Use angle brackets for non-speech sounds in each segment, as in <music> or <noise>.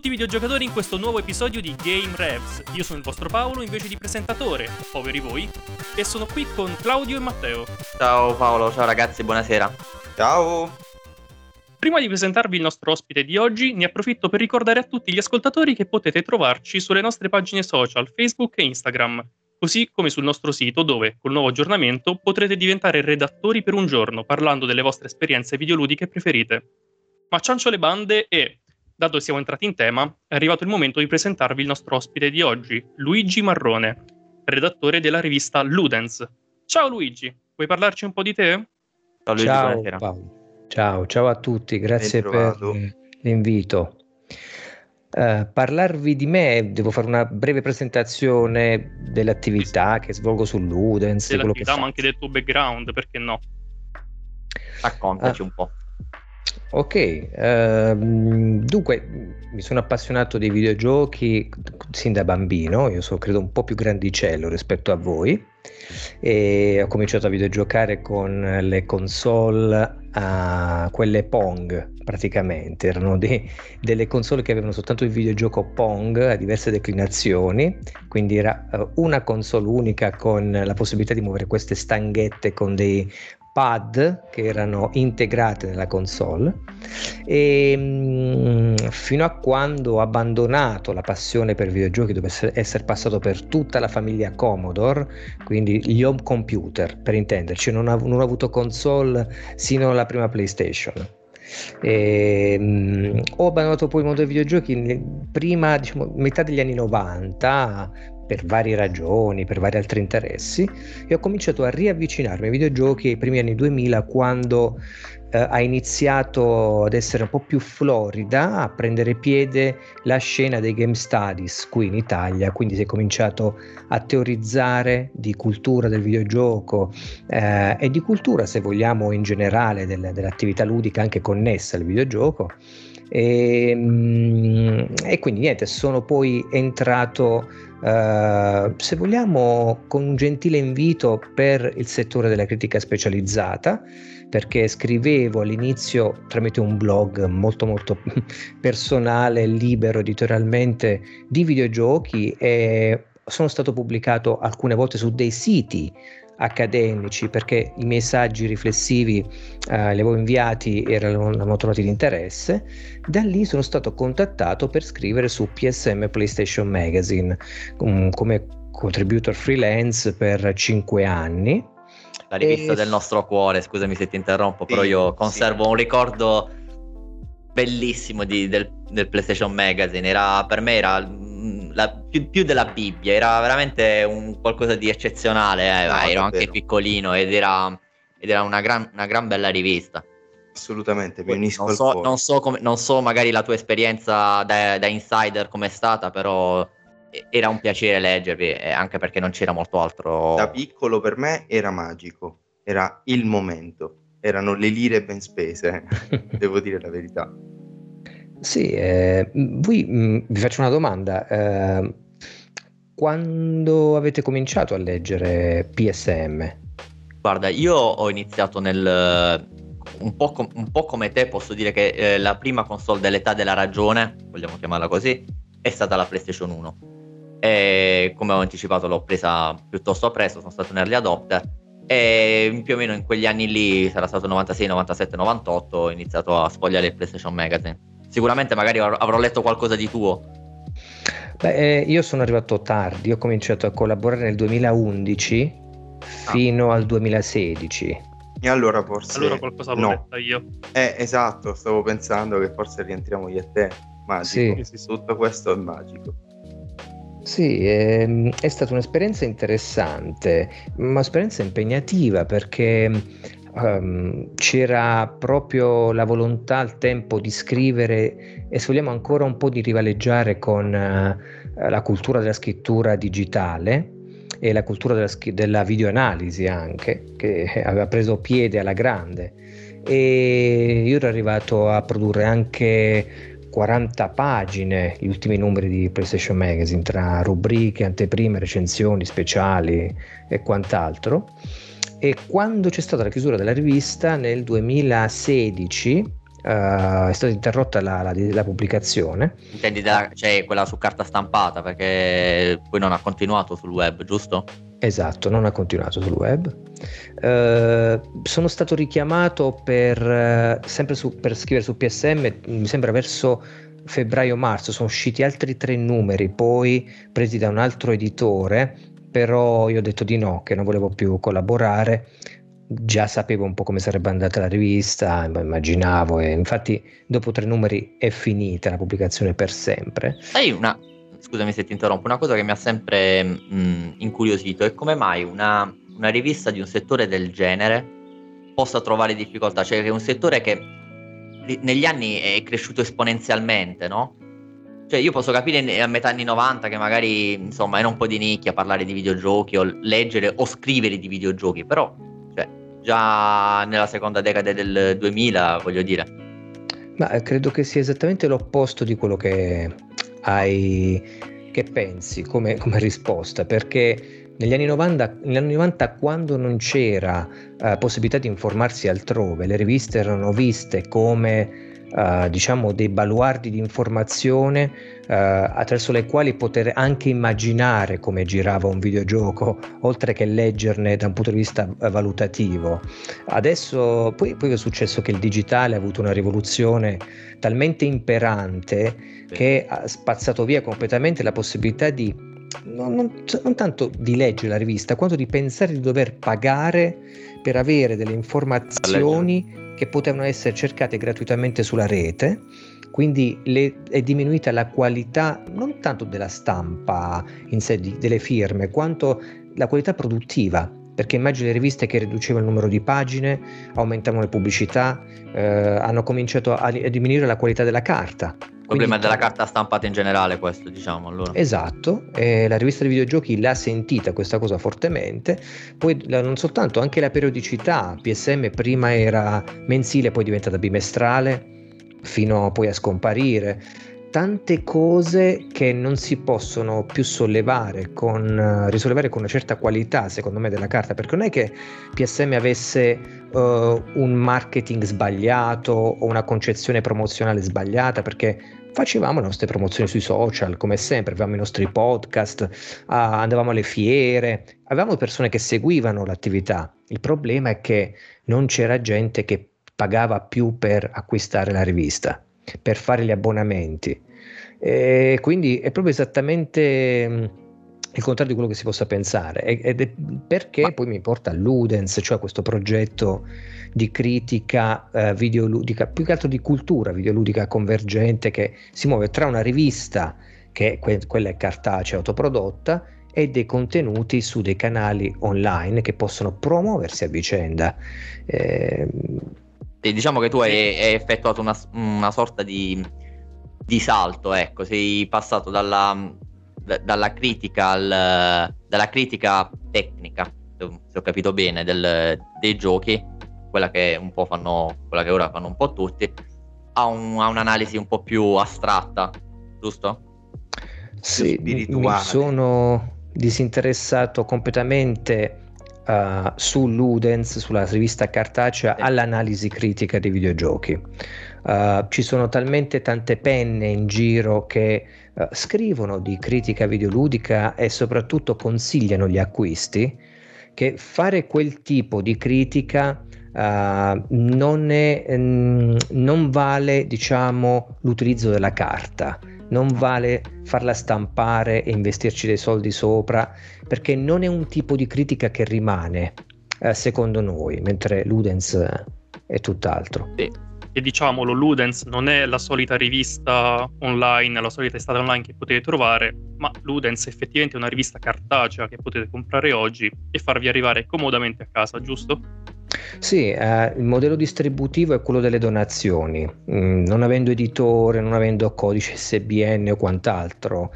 Tutti i videogiocatori in questo nuovo episodio di Game Revs. Io sono il vostro Paolo invece di presentatore, poveri voi, e sono qui con Claudio e Matteo. Ciao Paolo, ciao ragazzi, buonasera. Ciao. Prima di presentarvi il nostro ospite di oggi, ne approfitto per ricordare a tutti gli ascoltatori che potete trovarci sulle nostre pagine social, Facebook e Instagram, così come sul nostro sito dove, col nuovo aggiornamento, potrete diventare redattori per un giorno parlando delle vostre esperienze videoludiche preferite. Ma ciancio le bande e, dato che siamo entrati in tema, è arrivato il momento di presentarvi il nostro ospite di oggi, Luigi Marrone, redattore della rivista Ludens. Ciao Luigi, puoi parlarci un po' di te? Ciao Luigi, ciao. Paolo. Ciao, ciao a tutti, grazie per l'invito. Uh, parlarvi di me, devo fare una breve presentazione dell'attività che svolgo su Ludens. Dell'attività, ma anche del tuo background, perché no? Raccontaci uh, un po'. Ok, ehm, dunque mi sono appassionato dei videogiochi sin da bambino, io sono credo un po' più grandicello rispetto a voi. E ho cominciato a videogiocare con le console, uh, quelle Pong praticamente, erano dei, delle console che avevano soltanto il videogioco Pong a diverse declinazioni, quindi era uh, una console unica con la possibilità di muovere queste stanghette con dei pad che erano integrate nella console e mm, fino a quando ho abbandonato la passione per videogiochi dopo essere passato per tutta la famiglia Commodore quindi gli home computer per intenderci non ho, non ho avuto console sino alla prima PlayStation. E, mh, mm, ho abbandonato poi il mondo dei videogiochi prima diciamo metà degli anni 90 per varie ragioni, per vari altri interessi, e ho cominciato a riavvicinarmi ai videogiochi ai primi anni 2000 quando eh, ha iniziato ad essere un po' più florida, a prendere piede la scena dei game studies qui in Italia, quindi si è cominciato a teorizzare di cultura del videogioco eh, e di cultura, se vogliamo, in generale del, dell'attività ludica anche connessa al videogioco. E, ehm, e quindi niente, sono poi entrato Uh, se vogliamo, con un gentile invito per il settore della critica specializzata, perché scrivevo all'inizio tramite un blog molto molto <laughs> personale, libero editorialmente di videogiochi e sono stato pubblicato alcune volte su dei siti accademici perché i miei saggi riflessivi eh, li avevo inviati e erano trovati di interesse. Da lì sono stato contattato per scrivere su PSM PlayStation Magazine um, come contributor freelance per cinque anni. La rivista e... del nostro cuore, scusami se ti interrompo, sì, però io conservo sì. un ricordo bellissimo di, del, del, PlayStation Magazine. Era, per me era la, più, più, della Bibbia, era veramente un qualcosa di eccezionale. Eh. No, ero anche piccolino ed era, ed era una, gran, una gran bella rivista. Assolutamente, mi unisco non so, non so, come, non so magari la tua esperienza da, da insider com'è stata, però era un piacere leggervi, anche perché non c'era molto altro. Da piccolo per me era magico, era il momento, erano le lire ben spese, <laughs> devo dire la verità. Sì, eh, voi mh, mm, vi faccio una domanda. Eh, quando avete cominciato a leggere PSM? Guarda, io ho iniziato nel... Un po', com- un po', come te posso dire che eh, la prima console dell'età della ragione, vogliamo chiamarla così, è stata la PlayStation 1. E come ho anticipato l'ho presa piuttosto presto, sono stato un early adopter e più o meno in quegli anni lì, sarà stato 96, 97, 98, ho iniziato a sfogliare il PlayStation Magazine sicuramente magari avrò letto qualcosa di tuo. Beh, eh, io sono arrivato tardi, ho cominciato a collaborare nel 2011 ah. fino al 2016. E allora forse... Allora qualcosa l'ho no. letta io. Eh, esatto, stavo pensando che forse rientriamo io e te. Magico. Sì. Tutto questo è magico. Sì, è, ehm, è, stata un'esperienza interessante, ma un'esperienza impegnativa perché um, c'era proprio la volontà al tempo di scrivere e se vogliamo ancora un po' di rivaleggiare con uh, la cultura della scrittura digitale e la cultura della, della videoanalisi anche, che <laughs> aveva preso piede alla grande. E io ero arrivato a produrre anche 40 pagine, gli ultimi numeri di PlayStation Magazine, tra rubriche, anteprime, recensioni speciali e quant'altro. E quando c'è stata la chiusura della rivista nel 2016, Uh, è stata interrotta la, la, la pubblicazione. Intendi da, cioè quella su carta stampata perché poi non ha continuato sul web, giusto? Esatto, non ha continuato sul web. Uh, sono stato richiamato per, uh, sempre su, per scrivere su PSM, mi sembra verso febbraio-marzo, sono usciti altri tre numeri, poi presi da un altro editore, però io ho detto di no, che non volevo più collaborare già sapevo un po' come sarebbe andata la rivista, immaginavo e infatti dopo tre numeri è finita la pubblicazione per sempre. Sai una, scusami se ti interrompo, una cosa che mi ha sempre mh, mm, incuriosito è come mai una, una, rivista di un settore del genere possa trovare difficoltà, cioè che è un settore che negli anni è cresciuto esponenzialmente, no? Cioè io posso capire a metà anni 90 che magari insomma era un po' di nicchia parlare di videogiochi o leggere o scrivere di videogiochi, però già nella seconda decade del 2000, voglio dire. Ma eh, credo che sia esattamente l'opposto di quello che hai che pensi come, come risposta, perché negli anni 90, negli anni 90 quando non c'era uh, possibilità di informarsi altrove, le riviste erano viste come Uh, diciamo dei baluardi di informazione uh, attraverso le quali poter anche immaginare come girava un videogioco oltre che leggerne da un punto di vista uh, valutativo. Adesso poi, poi, è successo che il digitale ha avuto una rivoluzione talmente imperante che ha spazzato via completamente la possibilità di non, non, non tanto di leggere la rivista quanto di pensare di dover pagare per avere delle informazioni che potevano essere cercate gratuitamente sulla rete, quindi le, è diminuita la qualità non tanto della stampa in sé di, delle firme, quanto la qualità produttiva. Perché immagino le riviste che riducevano il numero di pagine, aumentavano le pubblicità, eh, hanno cominciato a, a diminuire la qualità della carta, problema della carta stampata in generale questo diciamo allora. esatto. Eh, la rivista dei videogiochi l'ha sentita questa cosa fortemente. Poi non soltanto anche la periodicità PSM prima era mensile poi è diventata bimestrale fino poi a scomparire. Tante cose che non si possono più sollevare con, risollevare con una certa qualità secondo me della carta perché non è che PSM avesse uh, un marketing sbagliato o una concezione promozionale sbagliata perché facevamo le nostre promozioni sui social, come sempre, avevamo i nostri podcast, andavamo alle fiere, avevamo persone che seguivano l'attività. Il problema è che non c'era gente che pagava più per acquistare la rivista, per fare gli abbonamenti. E quindi è proprio esattamente mm, il contrario di quello che si possa pensare. Ed è perché Ma... poi mi porta a Ludens, cioè questo progetto di critica eh, videoludica, più che altro di cultura videoludica convergente che si muove tra una rivista, che è que- quella è cartacea autoprodotta, e dei contenuti su dei canali online che possono promuoversi a vicenda. Eh, e diciamo che tu hai, hai effettuato una, una sorta di, di, salto, ecco, sei passato dalla, da, dalla, critica al, dalla critica tecnica, se ho capito bene, del, dei giochi quella che un po' fanno, quella che ora fanno un po' tutti, ha, un, ha un'analisi un po' più astratta, giusto? Sì, mi sono disinteressato completamente uh, su Ludens, sulla rivista cartacea, sì. all'analisi critica dei videogiochi. Uh, ci sono talmente tante penne in giro che uh, scrivono di critica videoludica e soprattutto consigliano gli acquisti che fare quel tipo di critica Uh, non, è, mm, non, vale diciamo l'utilizzo della carta non vale farla stampare e investirci dei soldi sopra perché non è un tipo di critica che rimane uh, secondo noi mentre Ludens è tutt'altro sì. E diciamolo Ludens non è la solita rivista online la solita estate online che potete trovare ma Ludens è effettivamente una rivista cartacea che potete comprare oggi e farvi arrivare comodamente a casa giusto? Sì, eh, il modello distributivo è quello delle donazioni, mm, non avendo editore, non avendo codice SBN o quant'altro,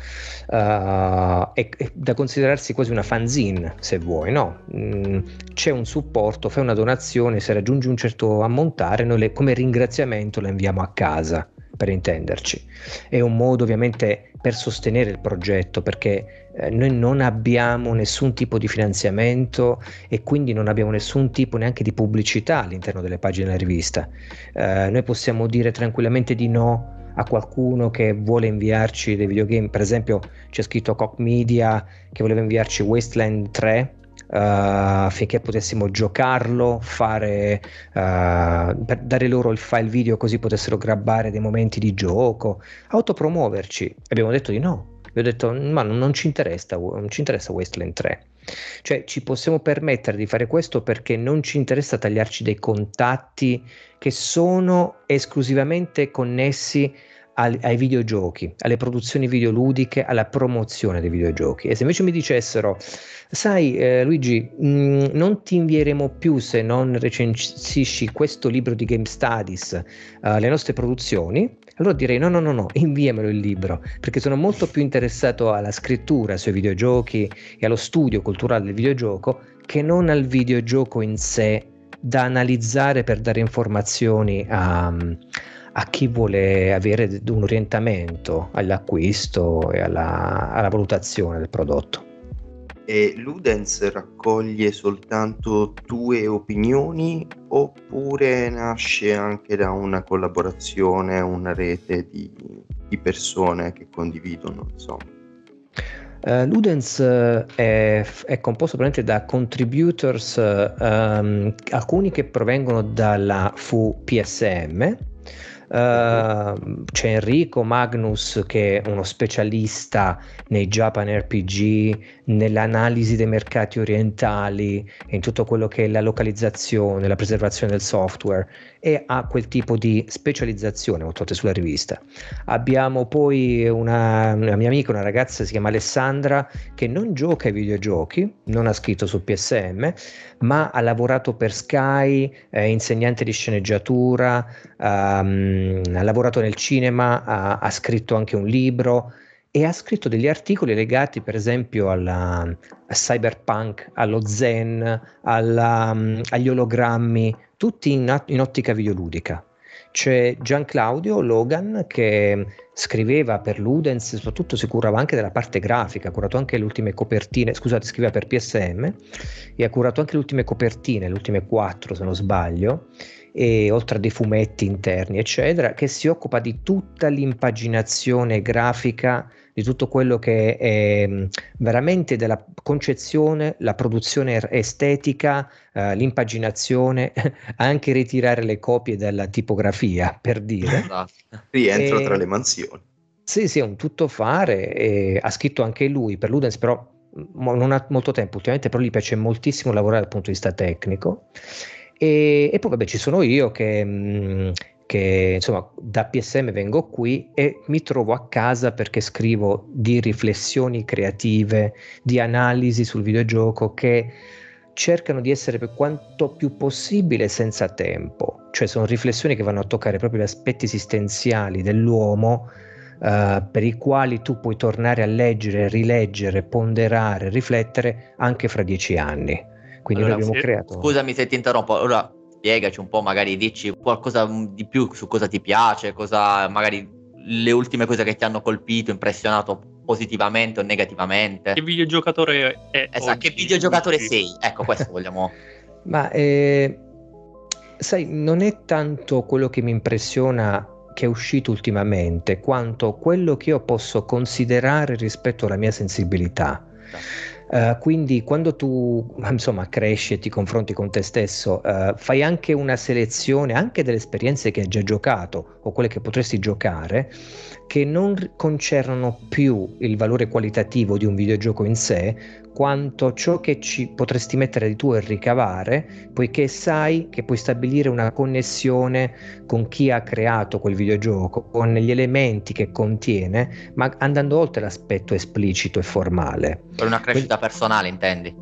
uh, è, è, da considerarsi quasi una fanzine se vuoi, no? Mm, c'è un supporto, fai una donazione, se raggiungi un certo ammontare, noi le, come ringraziamento la inviamo a casa per intenderci. È un modo ovviamente per sostenere il progetto perché eh, noi non abbiamo nessun tipo di finanziamento e quindi non abbiamo nessun tipo neanche di pubblicità all'interno delle pagine della rivista. Eh, noi possiamo dire tranquillamente di no a qualcuno che vuole inviarci dei videogame, per esempio c'è scritto Cock Media che voleva inviarci Wasteland 3 uh, affinché potessimo giocarlo, fare, uh, per dare loro il file video così potessero grabbare dei momenti di gioco, autopromuoverci. Abbiamo detto di no. Abbiamo detto, ma non ci interessa, non ci interessa Wasteland 3. Cioè ci possiamo permettere di fare questo perché non ci interessa tagliarci dei contatti che sono esclusivamente connessi ai, ai videogiochi, alle produzioni videoludiche, alla promozione dei videogiochi. E se invece mi dicessero, sai eh, Luigi, mh, mm, non ti invieremo più se non recensisci questo libro di Game Studies uh, le nostre produzioni, allora direi no, no, no, no, inviamelo il libro, perché sono molto più interessato alla scrittura sui videogiochi e allo studio culturale del videogioco che non al videogioco in sé da analizzare per dare informazioni a, a chi vuole avere un orientamento all'acquisto e alla, alla valutazione del prodotto. E Ludens raccoglie soltanto tue opinioni oppure nasce anche da una collaborazione, una rete di, di persone che condividono, insomma? Uh, Ludens uh, è, è, composto da contributors, uh, um, alcuni che provengono dalla FU PSM, Uh, c'è Enrico Magnus che è uno specialista nei Japan RPG, nell'analisi dei mercati orientali in tutto quello che è la localizzazione, la preservazione del software e ha quel tipo di specializzazione sulla rivista. Abbiamo poi una, una, mia amica, una ragazza si chiama Alessandra che non gioca ai videogiochi, non ha scritto su PSM, ma ha lavorato per Sky, è insegnante di sceneggiatura, um, ha lavorato nel cinema, ha, ha scritto anche un libro e ha scritto degli articoli legati per esempio alla, a cyberpunk, allo zen, alla, agli ologrammi, tutti in, in, ottica videoludica. C'è Gian Claudio Logan che scriveva per Ludens, soprattutto si curava anche della parte grafica, ha curato anche le ultime copertine, scusate, scriveva per PSM e ha curato anche le ultime copertine, le ultime quattro se non sbaglio, e oltre a dei fumetti interni, eccetera, che si occupa di tutta l'impaginazione grafica di tutto quello che è mm, veramente della concezione, la produzione er-, estetica, eh, l'impaginazione, <laughs> anche ritirare le copie dalla tipografia, per dire. <laughs> Esatto. Rientro e... tra le mansioni. Sì, sì, è un tuttofare, e ha scritto anche lui per Ludens, però non ha molto tempo ultimamente, però gli piace moltissimo lavorare dal punto di vista tecnico. E, e poi vabbè ci sono io che mh, mm, che insomma da PSM vengo qui e mi trovo a casa perché scrivo di riflessioni creative, di analisi sul videogioco che cercano di essere per quanto più possibile senza tempo, cioè sono riflessioni che vanno a toccare proprio gli aspetti esistenziali dell'uomo uh, per i quali tu puoi tornare a leggere, rileggere, ponderare, riflettere anche fra dieci anni. Quindi allora, noi abbiamo se, creato... Scusami se ti interrompo, allora spiegaci un po', magari dici qualcosa di più su cosa ti piace, cosa magari le ultime cose che ti hanno colpito, impressionato positivamente o negativamente. Che videogiocatore è? Esatto, oggi? che videogiocatore sei? Ecco, questo vogliamo. <laughs> Ma eh, sai, non è tanto quello che mi impressiona che è uscito ultimamente, quanto quello che io posso considerare rispetto alla mia sensibilità. Esatto Uh, quindi quando tu <laughs> insomma cresci e ti confronti con te stesso, uh, fai anche una selezione anche delle esperienze che hai già giocato o quelle che potresti giocare che non concernono più il valore qualitativo di un videogioco in sé, quanto ciò che ci potresti mettere di tuo e ricavare, poiché sai che puoi stabilire una connessione con chi ha creato quel videogioco, con gli elementi che contiene, ma andando oltre l'aspetto esplicito e formale. Per una crescita Quindi... personale, intendi?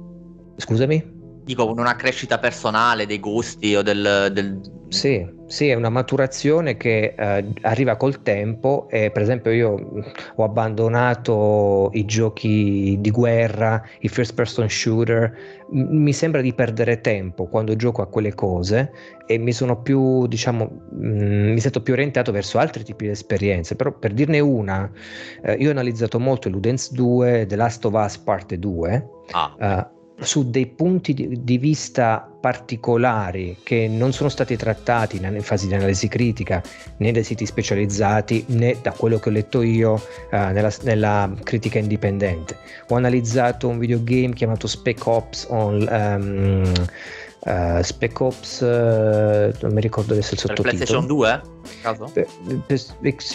Scusami? Dico, con una crescita personale dei gusti o del... del... Sì, sì, è una maturazione che eh, arriva col tempo e per esempio io ho abbandonato i giochi di guerra, i first person shooter, mi sembra di perdere tempo quando gioco a quelle cose e mi sono più, diciamo, mh, mi sento più orientato verso altri tipi di esperienze, però per dirne una, eh, io ho analizzato molto Ludens 2, The Last of Us Parte 2. Ah. Uh, su dei punti di, vista particolari che non sono stati trattati in, in, fase di analisi critica né dai siti specializzati né da quello che ho letto io uh, nella, nella, critica indipendente. Ho analizzato un videogame chiamato Spec Ops on, um, uh, Spec Ops, uh, non mi ricordo adesso il sottotitolo. PlayStation 2? Caso?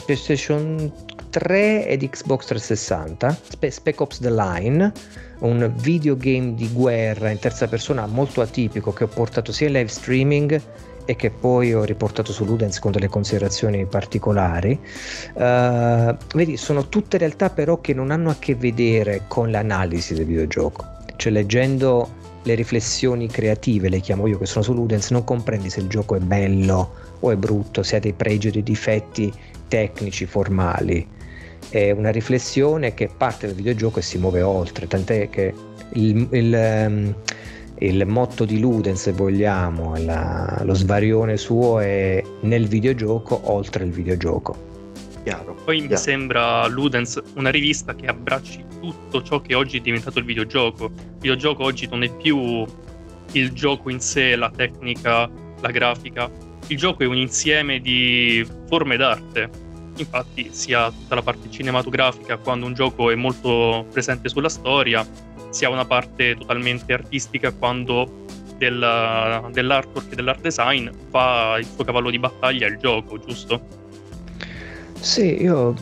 PlayStation 3 ed Xbox 360, Spe- Spec Ops The Line un videogame di guerra in terza persona molto atipico che ho portato sia in live streaming e che poi ho riportato su Ludens con delle considerazioni particolari. Uh, vedi, sono tutte realtà però che non hanno a che vedere con l'analisi del videogioco. Cioè leggendo le riflessioni creative, le chiamo io che sono su Ludens, non comprendi se il gioco è bello o è brutto, se ha dei pregi o dei difetti tecnici, formali è una riflessione che parte dal videogioco e si muove oltre, tant'è che il, il, ehm, il motto di Ludens, se vogliamo, la, lo svarione suo è nel videogioco oltre il videogioco. Chiaro, Poi chiaro. mi sembra Ludens una rivista che abbracci tutto ciò che oggi è diventato il videogioco. Il videogioco oggi non è più il gioco in sé, la tecnica, la grafica. Il gioco è un insieme di forme d'arte Infatti, sia tutta la parte cinematografica, quando un gioco è molto presente sulla storia, sia una parte totalmente artistica, quando del, dell'artwork e dell'art design fa il suo cavallo di battaglia il gioco, giusto? Sì, io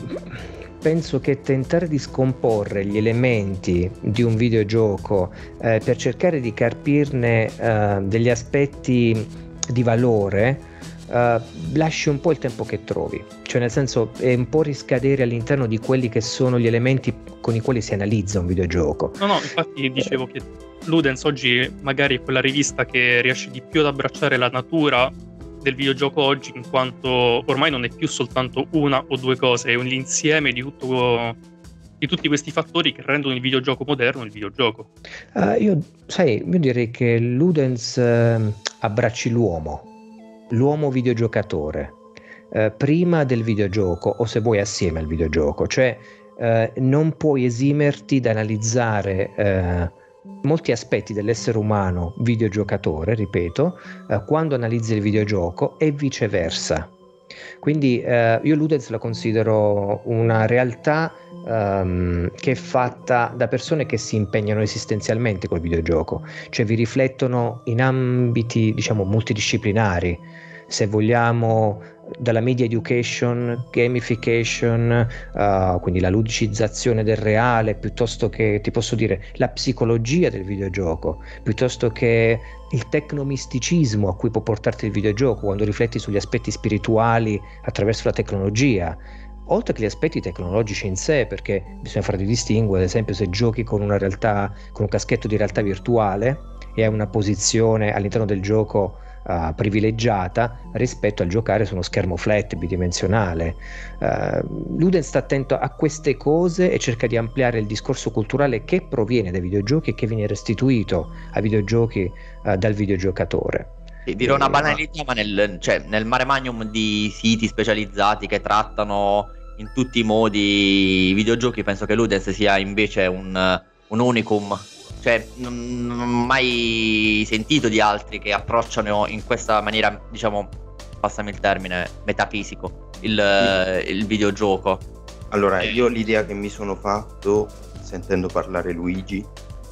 penso che tentare di scomporre gli elementi di un videogioco eh, per cercare di carpirne eh, degli aspetti di valore uh, lasci un po' il tempo che trovi, cioè nel senso è un po' riscadere all'interno di quelli che sono gli elementi con i quali si analizza un videogioco. No, no, infatti dicevo che Ludens oggi magari è quella rivista che riesce di più ad abbracciare la natura del videogioco oggi, in quanto ormai non è più soltanto una o due cose, è un insieme di tutto di tutti questi fattori che rendono il videogioco moderno il videogioco. Uh, io, sai, io direi che Ludens uh, abbracci l'uomo, l'uomo videogiocatore eh, prima del videogioco o se vuoi assieme al videogioco, cioè eh, non puoi esimerti da analizzare eh, molti aspetti dell'essere umano videogiocatore, ripeto, eh, quando analizzi il videogioco e viceversa. Quindi eh, io Ludens la considero una realtà um, che è fatta da persone che si impegnano esistenzialmente col videogioco, cioè vi riflettono in ambiti diciamo multidisciplinari, se vogliamo dalla media education, gamification, uh, quindi la ludicizzazione del reale, piuttosto che, ti posso dire, la psicologia del videogioco, piuttosto che il tecnomisticismo a cui può portarti il videogioco quando rifletti sugli aspetti spirituali attraverso la tecnologia, oltre che gli aspetti tecnologici in sé, perché bisogna fare di distinguere, ad esempio se giochi con una realtà, con un caschetto di realtà virtuale e hai una posizione all'interno del gioco uh, privilegiata rispetto al giocare su uno schermo flat bidimensionale. Uh, Luden sta attento a queste cose e cerca di ampliare il discorso culturale che proviene dai videogiochi e che viene restituito ai videogiochi uh, dal videogiocatore. Dirò una banalità, ma nel, cioè, nel mare magnum di siti specializzati che trattano in tutti i modi i videogiochi, penso che Ludens sia invece un, un unicum cioè, non, non, ho mai sentito di altri che approcciano in questa maniera, diciamo, passami il termine, metafisico, il, il videogioco. Allora, io l'idea che mi sono fatto, sentendo parlare Luigi,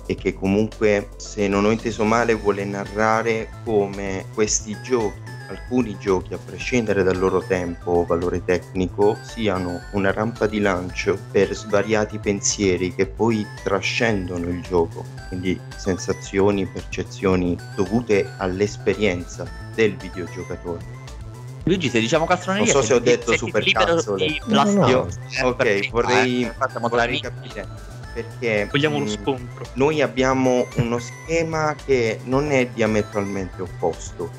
è che comunque, se non ho inteso male, vuole narrare come questi giochi alcuni giochi, a prescindere dal loro tempo o valore tecnico, siano una rampa di lancio per svariati pensieri che poi trascendono il gioco, quindi sensazioni, percezioni dovute all'esperienza del videogiocatore. Luigi, se diciamo castroneria, non so se ho detto super cazzole. <laughs> No, no. Io, ok, vorrei, vorrei capire perché vogliamo lo mm, scontro. Noi abbiamo uno schema che non è diametralmente opposto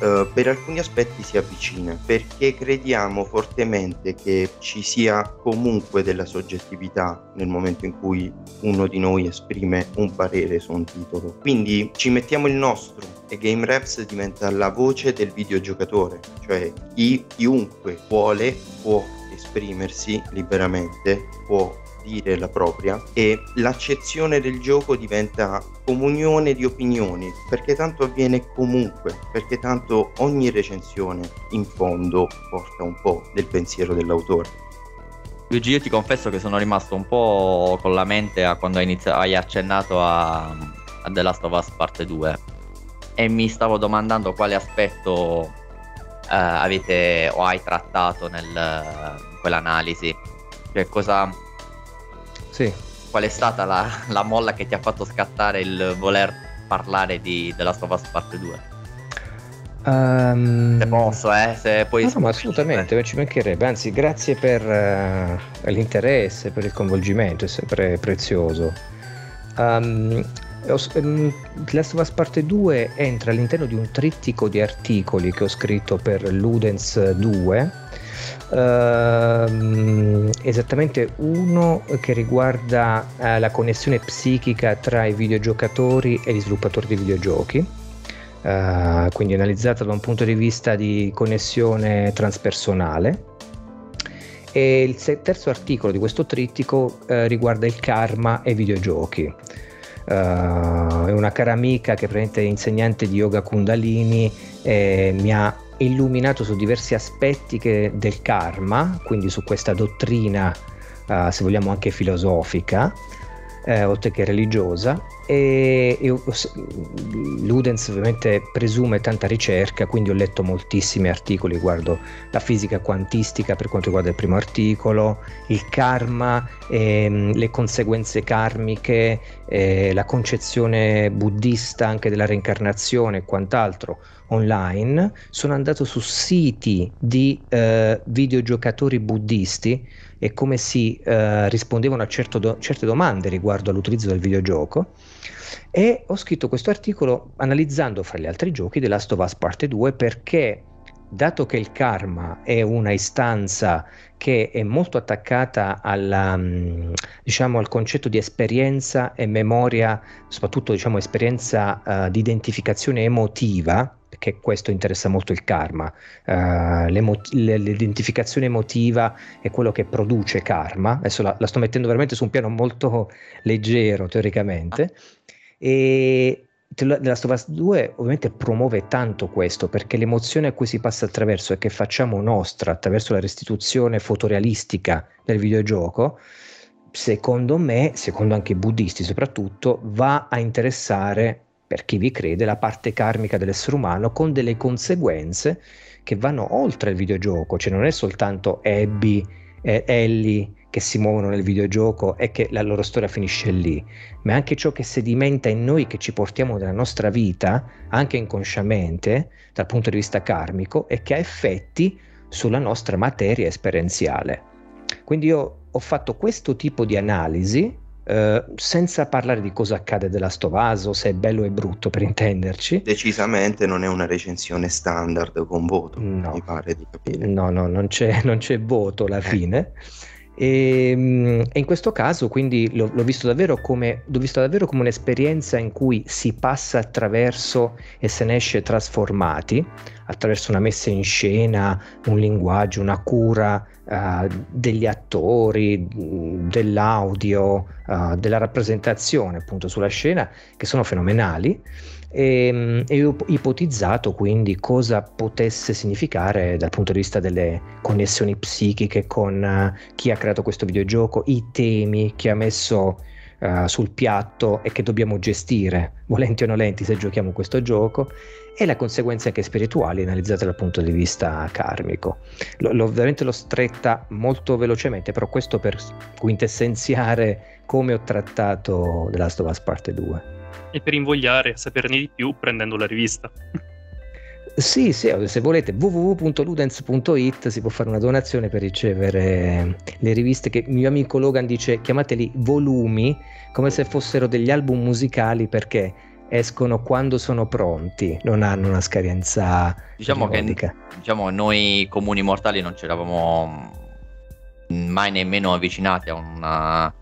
uh, per alcuni aspetti si avvicina, perché crediamo fortemente che ci sia comunque della soggettività nel momento in cui uno di noi esprime un parere su un titolo. Quindi ci mettiamo il nostro e Game Reps diventa la voce del videogiocatore, cioè chi chiunque vuole può esprimersi liberamente, può dire la propria e l'accezione del gioco diventa comunione di opinioni perché tanto avviene comunque perché tanto ogni recensione in fondo porta un po' del pensiero dell'autore Luigi io ti confesso che sono rimasto un po' con la mente a quando hai, iniziato, hai accennato a, a The Last of Us Parte 2 e mi stavo domandando quale aspetto Uh, avete o hai trattato nel, in quell'analisi? Cioè cosa, sì. Qual è stata la, la, molla che ti ha fatto scattare il voler parlare di The Last of Us Part 2? Um... Se posso, eh, se poi... No, no, ma assolutamente, ci mancherebbe. Anzi, grazie per uh, l'interesse, per il coinvolgimento, è sempre prezioso. Um, Last of Us Parte 2 entra all'interno di un trittico di articoli che ho scritto per Ludens 2 Uh, esattamente uno che riguarda uh, la connessione psichica tra i videogiocatori e gli sviluppatori di videogiochi, uh, quindi analizzata da un punto di vista di connessione transpersonale. E il terzo articolo di questo trittico eh, riguarda il karma e i videogiochi. è una cara amica che è insegnante di yoga kundalini e mi ha illuminato su diversi aspetti che, del karma, quindi su questa dottrina, uh, se vogliamo anche filosofica, eh, oltre che religiosa. E, e Ludens ovviamente presume tanta ricerca, quindi ho letto moltissimi articoli riguardo la fisica quantistica per quanto riguarda il primo articolo, il karma, ehm, le conseguenze karmiche, eh, la concezione buddista anche della reincarnazione e quant'altro online. Sono andato su siti di eh, videogiocatori buddisti e come si eh, rispondevano a do- certe domande riguardo all'utilizzo del videogioco e ho scritto questo articolo analizzando fra gli altri giochi The Last of Us Parte 2 perché dato che il karma è una istanza che è molto attaccata alla, mm, diciamo, al concetto di esperienza e memoria, soprattutto diciamo, esperienza uh, di identificazione emotiva, perché questo interessa molto il karma. Uh, l'identificazione emotiva è quello che produce karma. Adesso la, la, sto mettendo veramente su un piano molto leggero teoricamente. E The Last of Us 2 ovviamente promuove tanto questo perché l'emozione a cui si passa attraverso e che facciamo nostra attraverso la restituzione fotorealistica del videogioco secondo me, secondo anche i buddisti soprattutto, va a interessare per chi vi crede, la parte karmica dell'essere umano con delle conseguenze che vanno oltre il videogioco, cioè non è soltanto Abby e Ellie che si muovono nel videogioco e che la loro storia finisce lì, ma anche ciò che sedimenta in noi, che ci portiamo nella nostra vita, anche inconsciamente, dal punto di vista karmico, e che ha effetti sulla nostra materia esperienziale. Quindi io ho fatto questo tipo di analisi eh, senza parlare di cosa accade della Stovaso, se è bello o brutto per intenderci. Decisamente non è una recensione standard con voto, no. mi pare di capire. No, no, non c'è, non c'è voto alla eh. fine. E, ehm, e, in questo caso quindi l'ho, l'ho, visto come, l'ho, visto davvero come, un'esperienza in cui si passa attraverso e se ne esce trasformati, attraverso una messa in scena, un linguaggio, una cura uh, degli attori, dell'audio, uh, della rappresentazione appunto sulla scena, che sono fenomenali e, ehm, e ho ipotizzato quindi cosa potesse significare dal punto di vista delle connessioni psichiche con uh, chi ha creato questo videogioco, i temi che ha messo uh, sul piatto e che dobbiamo gestire, volenti o nolenti, se giochiamo questo gioco, e le conseguenze anche spirituali analizzate dal punto di vista karmico. L- l'ho, veramente l'ho stretta molto velocemente, però questo per quintessenziare come ho trattato The Last of Us Parte 2 e per invogliare a saperne di più prendendo la rivista. Sì, sì, se volete www.ludens.it si può fare una donazione per ricevere le riviste che il mio amico Logan dice chiamateli volumi come se fossero degli album musicali perché escono quando sono pronti, non hanno una scadenza. Diciamo periodica. che diciamo, noi comuni mortali non ci eravamo mai nemmeno avvicinati a, una,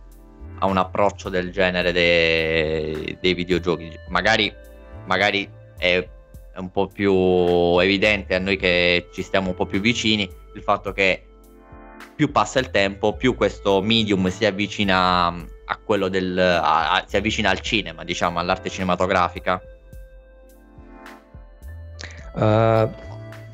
a un approccio del genere dei, dei videogiochi. Magari, magari è un po' più evidente a noi che ci stiamo un po' più vicini il fatto che più passa il tempo, più questo medium si avvicina a quello del a, a, si avvicina al cinema, diciamo, all'arte cinematografica. Uh,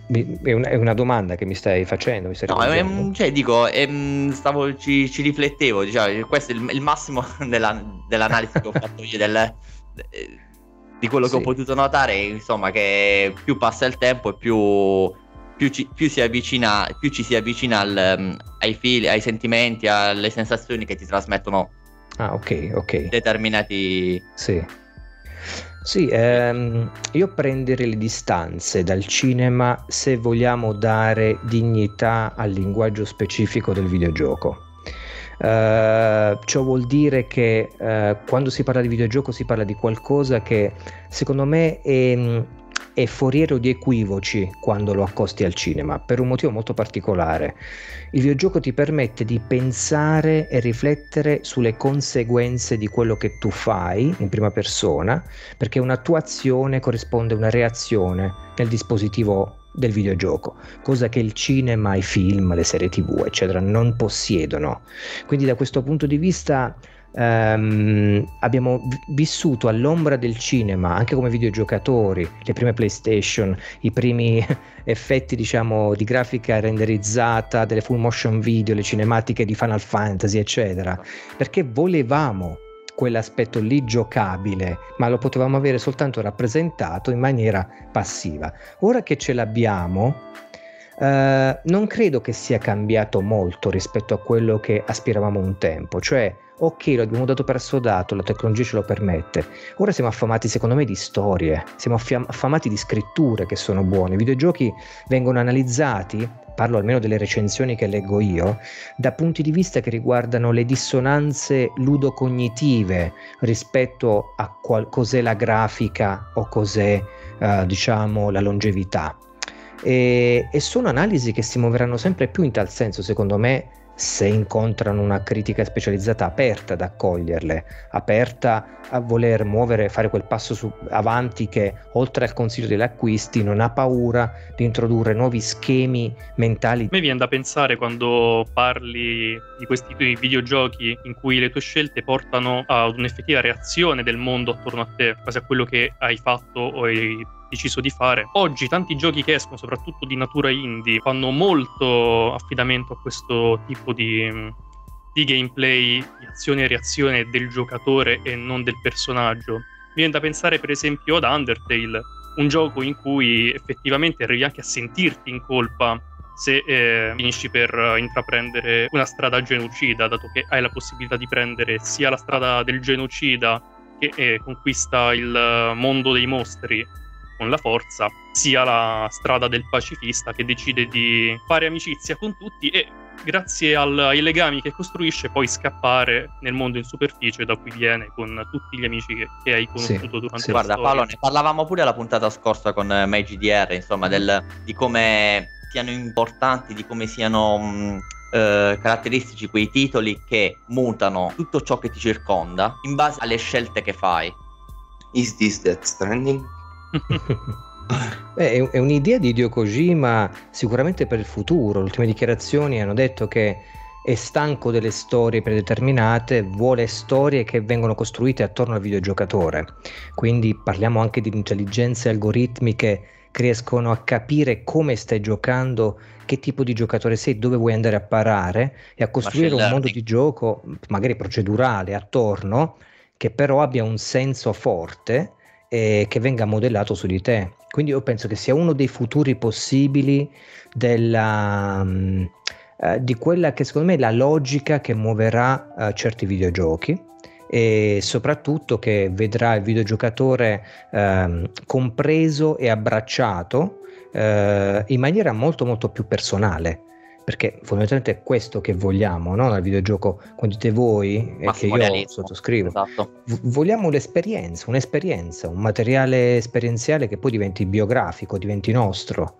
è, una, è, una, domanda che mi stai facendo? Mi stai no, è, cioè, dico, è, stavo, ci, ci, riflettevo, diciamo, questo è il, il massimo <laughs> della, dell'analisi che ho fatto io del, di quello che sì. ho potuto notare, insomma, che più passa il tempo e più più ci, più si avvicina, più ci si avvicina al, um, ai fili, ai sentimenti, alle sensazioni che ti trasmettono ah, okay, okay. determinati. Sì. Sì, ehm, io prendere le distanze dal cinema se vogliamo dare dignità al linguaggio specifico del videogioco. Uh, ciò vuol dire che uh, quando si parla di videogioco si parla di qualcosa che secondo me è, è foriero di equivoci quando lo accosti al cinema, per un motivo molto particolare. Il videogioco ti permette di pensare e riflettere sulle conseguenze di quello che tu fai in prima persona, perché una tua azione corrisponde a una reazione nel dispositivo del videogioco, cosa che il cinema, i film, le serie tv, eccetera, non possiedono. Quindi da questo punto di vista Um, abbiamo vissuto all'ombra del cinema anche come videogiocatori, le prime PlayStation, i primi <laughs> effetti diciamo di grafica renderizzata, delle full motion video, le cinematiche di Final Fantasy, eccetera, perché volevamo quell'aspetto lì giocabile, ma lo potevamo avere soltanto rappresentato in maniera passiva. Ora che ce l'abbiamo, uh, non credo che sia cambiato molto rispetto a quello che aspiravamo un tempo, cioè ok, lo abbiamo dato per assodato, la tecnologia ce lo permette. Ora siamo affamati, secondo me, di storie, siamo affamati di scritture che sono buone. I videogiochi vengono analizzati, parlo almeno delle recensioni che leggo io, da punti di vista che riguardano le dissonanze ludocognitive rispetto a qual- cos'è la grafica o cos'è, uh, diciamo, la longevità. E, e sono analisi che si muoveranno sempre più in tal senso, secondo me, se incontrano una critica specializzata aperta ad accoglierle, aperta a voler muovere, fare quel passo su, avanti che oltre al consiglio degli acquisti non ha paura di introdurre nuovi schemi mentali. A me viene da pensare quando parli di questi videogiochi in cui le tue scelte portano ad un'effettiva reazione del mondo attorno a te, quasi a quello che hai fatto o hai deciso di fare. Oggi tanti giochi che escono, soprattutto di natura indie, fanno molto affidamento a questo tipo di, di gameplay, di azione e reazione del giocatore e non del personaggio. Mi viene da pensare per esempio ad Undertale, un gioco in cui effettivamente arrivi anche a sentirti in colpa se eh, finisci per intraprendere una strada genocida, dato che hai la possibilità di prendere sia la strada del genocida che eh, conquista il mondo dei mostri, con la forza, sia la strada del pacifista che decide di fare amicizia con tutti e grazie al, ai legami che costruisce poi scappare nel mondo in superficie da cui viene con tutti gli amici che, che hai conosciuto sì, durante sì. la Guarda, storia. Paolo, ne parlavamo pure la puntata scorsa con eh, MyGDR, insomma, del, di come siano importanti, di come siano mh, eh, caratteristici quei titoli che mutano tutto ciò che ti circonda in base alle scelte che fai. Is this Death Stranding? <laughs> Beh, è, un'idea di Hideo Kojima sicuramente per il futuro. Le ultime dichiarazioni hanno detto che è stanco delle storie predeterminate, vuole storie che vengono costruite attorno al videogiocatore. Quindi parliamo anche di intelligenze algoritmiche che riescono a capire come stai giocando, che tipo di giocatore sei, dove vuoi andare a parare e a costruire un mondo di gioco magari procedurale attorno che però abbia un senso forte eh, che venga modellato su di te. Quindi io penso che sia uno dei futuri possibili della, um, uh, di quella che secondo me è la logica che muoverà uh, certi videogiochi e soprattutto che vedrà il videogiocatore uh, compreso e abbracciato uh, in maniera molto molto più personale perché fondamentalmente è questo che vogliamo no? nel videogioco, quando dite voi e che io realismo. sottoscrivo. Esatto. V- vogliamo l'esperienza, un'esperienza, un materiale esperienziale che poi diventi biografico, diventi nostro.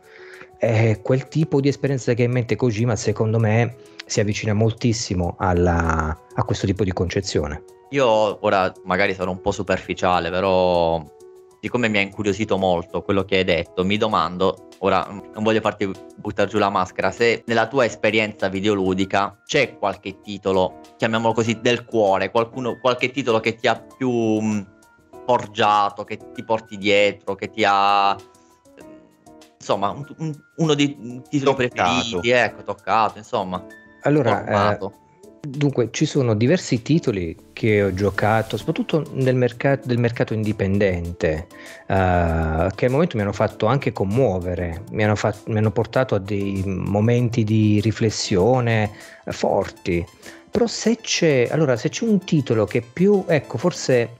E quel tipo di esperienza che ha in mente Kojima, secondo me, si avvicina moltissimo alla, a questo tipo di concezione. Io ora magari sarò un po' superficiale, però siccome mi ha incuriosito molto quello che hai detto, mi domando, ora non voglio farti buttare giù la maschera, se nella tua esperienza videoludica c'è qualche titolo, chiamiamolo così, del cuore, qualcuno, qualche titolo che ti ha più mm, forgiato, che ti porti dietro, che ti ha insomma un, un, uno dei titoli toccato. preferiti, ecco, toccato, insomma. Allora, eh, Dunque, ci sono diversi titoli che ho giocato, soprattutto nel mercato, del mercato indipendente, uh, che al momento mi hanno fatto anche commuovere, mi hanno, fatto, mi hanno portato a dei momenti di riflessione forti. Però se c'è, allora, se c'è un titolo che più, ecco, forse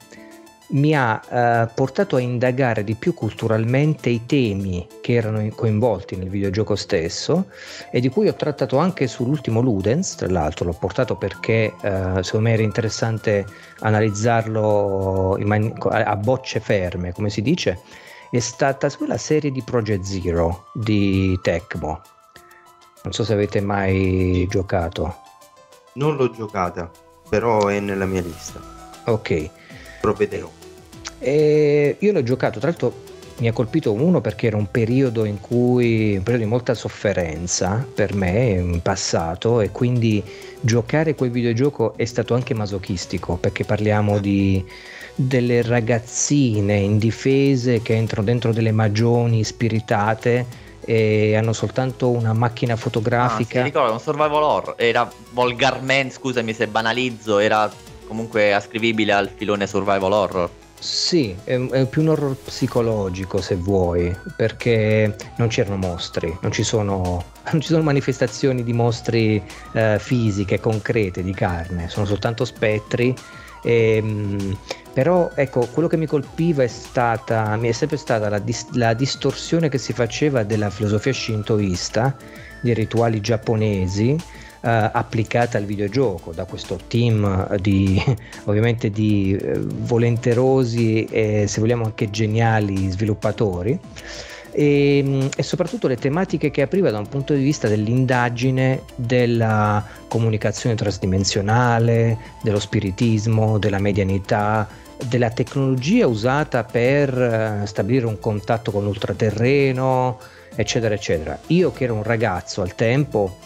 mi ha eh, portato a indagare di più culturalmente i temi che erano coinvolti nel videogioco stesso e di cui ho trattato anche sull'ultimo Ludens, tra l'altro l'ho portato perché eh, secondo me era interessante analizzarlo man- a bocce ferme, come si dice, è stata la serie di Project Zero di Tecmo. Non so se avete mai giocato. Non l'ho giocata, però è nella mia lista. Ok provvederò. E io l'ho giocato, tra l'altro mi ha colpito uno perché era un periodo in cui un periodo di molta sofferenza per me in passato e quindi giocare quel videogioco è stato anche masochistico perché parliamo di delle ragazzine indifese che entrano dentro delle magioni spiritate e hanno soltanto una macchina fotografica. Ah, sì, ricordo, un survival horror, era volgarmente, scusami se banalizzo, era comunque ascrivibile al filone survival horror. Sì, è, è, più un horror psicologico se vuoi, perché non c'erano mostri, non ci sono, <laughs> non ci sono manifestazioni di mostri eh, fisiche, concrete, di carne, sono soltanto spettri. E, ehm, però ecco, quello che mi colpiva è stata, mi è sempre stata la, dis- la distorsione che si faceva della filosofia shintoista, dei rituali giapponesi, applicata al videogioco da questo team di <laughs> ovviamente di eh, volenterosi e se vogliamo anche geniali sviluppatori e, mm, e, soprattutto le tematiche che apriva da un punto di vista dell'indagine della comunicazione trasdimensionale, dello spiritismo, della medianità, della tecnologia usata per uh, stabilire un contatto con l'ultraterreno, eccetera, eccetera. Io che ero un ragazzo al tempo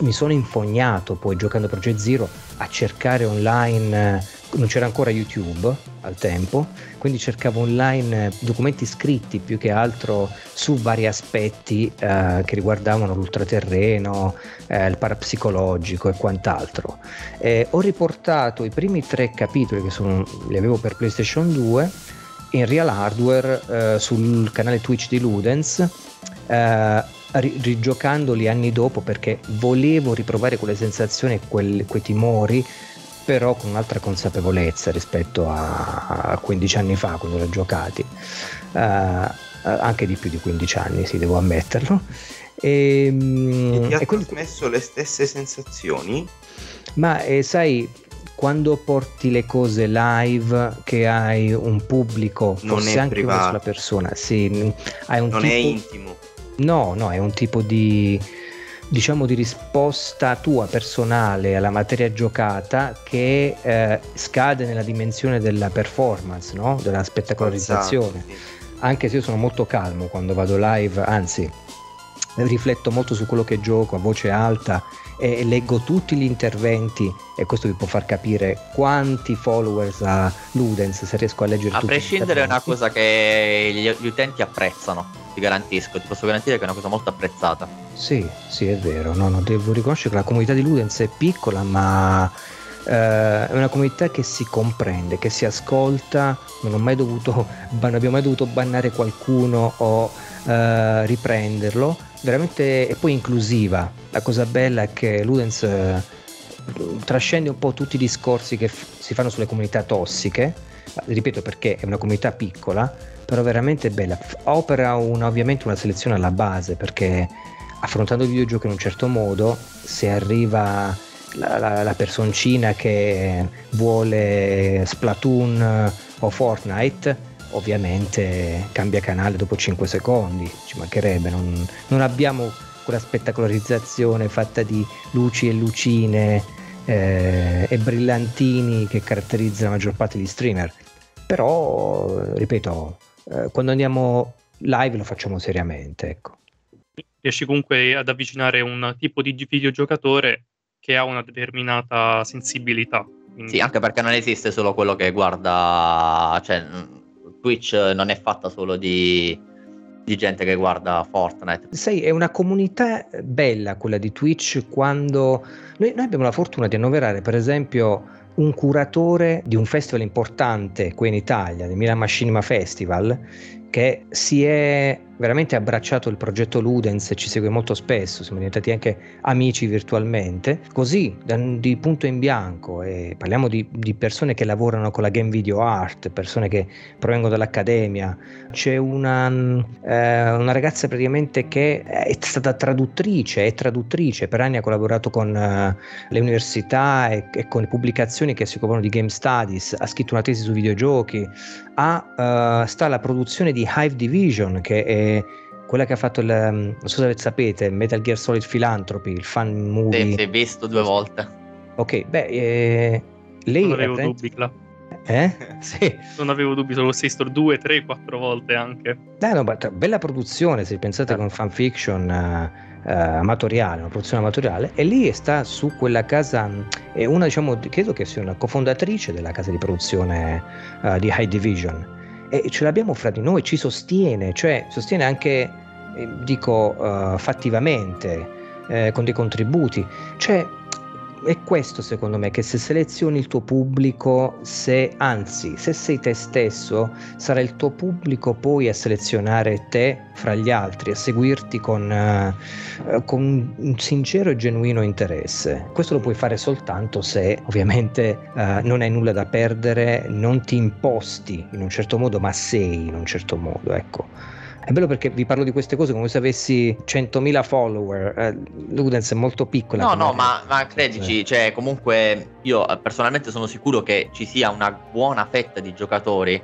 mi sono infognato poi giocando Project Zero a cercare online, eh, non c'era ancora YouTube al tempo, quindi cercavo online eh, documenti scritti più che altro su vari aspetti eh, che riguardavano l'ultraterreno, eh, il parapsicologico e quant'altro. Eh, ho riportato i primi tre capitoli che sono, li avevo per PlayStation 2 in real hardware sul canale Twitch di Ludens rigiocandoli anni dopo perché volevo riprovare quelle sensazioni e quel, quei timori però con un'altra consapevolezza rispetto a, a 15 anni fa quando l'ho giocati uh, anche di più di 15 anni sì devo ammetterlo ehm, e, e ti ha e quindi, trasmesso le stesse sensazioni? ma eh, sai quando porti le cose live che hai un pubblico non forse anche privato. una sola persona sì, hai un non tipo, è intimo No, no, è un tipo di diciamo di risposta tua personale alla materia giocata che eh, scade nella dimensione della performance, no? della spettacolarizzazione. Sì. Anche se io sono molto calmo quando vado live, anzi rifletto molto su quello che gioco a voce alta e leggo tutti gli interventi e questo vi può far capire quanti followers ha Ludens se riesco a leggere a tutti. A prescindere è una cosa che gli, gli utenti apprezzano ti garantisco, ti posso garantire che è una cosa molto apprezzata. Sì, sì, è vero, no, no, devo riconoscere che la comunità di Ludens è piccola, ma eh, è una comunità che si comprende, che si ascolta, non, ho mai dovuto, <laughs> non abbiamo mai dovuto bannare qualcuno o eh, riprenderlo, veramente è poi inclusiva. La cosa bella è che Ludens eh, trascende un po' tutti i discorsi che f- si fanno sulle comunità tossiche, ripeto perché è una comunità piccola, però veramente bella. Opera una, ovviamente una selezione alla base perché affrontando il videogioco in un certo modo, se arriva la, la, la personcina che vuole Splatoon o Fortnite, ovviamente cambia canale dopo 5 secondi, ci mancherebbe, non, non abbiamo quella spettacolarizzazione fatta di luci e lucine eh, e brillantini che caratterizza la maggior parte degli streamer. Però, ripeto, eh, quando andiamo live lo facciamo seriamente. Ecco. Riesci comunque ad avvicinare un tipo di videogiocatore che ha una determinata sensibilità. Quindi... Sì, anche perché non esiste solo quello che guarda, cioè Twitch non è fatta solo di, di gente che guarda Fortnite. Sai, è una comunità bella quella di Twitch quando noi, noi abbiamo la fortuna di annoverare, per esempio, un curatore di un festival importante qui in Italia, il Milan Machinima Festival, che si è veramente abbracciato il progetto Ludens e ci segue molto spesso, siamo diventati anche amici virtualmente, così di punto in bianco e parliamo di, di, persone che lavorano con la game video art, persone che provengono dall'accademia, c'è una, eh, una ragazza praticamente che è stata traduttrice, è traduttrice, per anni ha collaborato con uh, le università e, e, con pubblicazioni che si occupano di game studies, ha scritto una tesi su videogiochi, ha, uh, sta alla produzione di Hive Division che è quella che ha fatto il, non so se sapete, Metal Gear Solid Philanthropy, il fan movie. Sì, sì, visto due volte. Ok, beh, eh, lei... Non avevo dubbi, Cla. Eh? <laughs> sì. Non avevo dubbi, solo Sister 2, 3, 4 volte anche. Dai, no, bella produzione, se pensate eh. con fanfiction... Uh, amatoriale, una produzione amatoriale, e lì sta su quella casa, è una diciamo, credo che sia una cofondatrice della casa di produzione uh, di High Division e ce l'abbiamo fra di noi, ci sostiene, cioè sostiene anche, eh, dico, uh, fattivamente, eh, con dei contributi. Cioè, è questo secondo me che se selezioni il tuo pubblico, se anzi, se sei te stesso, sarà il tuo pubblico poi a selezionare te fra gli altri, a seguirti con, uh, con un sincero e genuino interesse. Questo lo puoi fare soltanto se ovviamente uh, non hai nulla da perdere, non ti imposti in un certo modo, ma sei in un certo modo, ecco. È bello perché vi parlo di queste cose come se avessi 100.000 follower. Eh, Ludens è molto piccola. No, no, ma, ma, credici, cioè, comunque io eh, personalmente sono sicuro che ci sia una buona fetta di giocatori